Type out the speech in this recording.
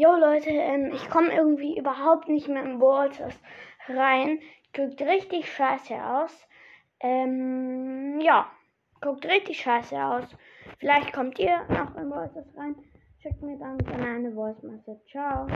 Jo Leute, ähm, ich komme irgendwie überhaupt nicht mehr in Walters rein. Guckt richtig scheiße aus. Ähm, ja, guckt richtig scheiße aus. Vielleicht kommt ihr noch in Walters rein. Schickt mir dann gerne eine Voice Message. Ciao.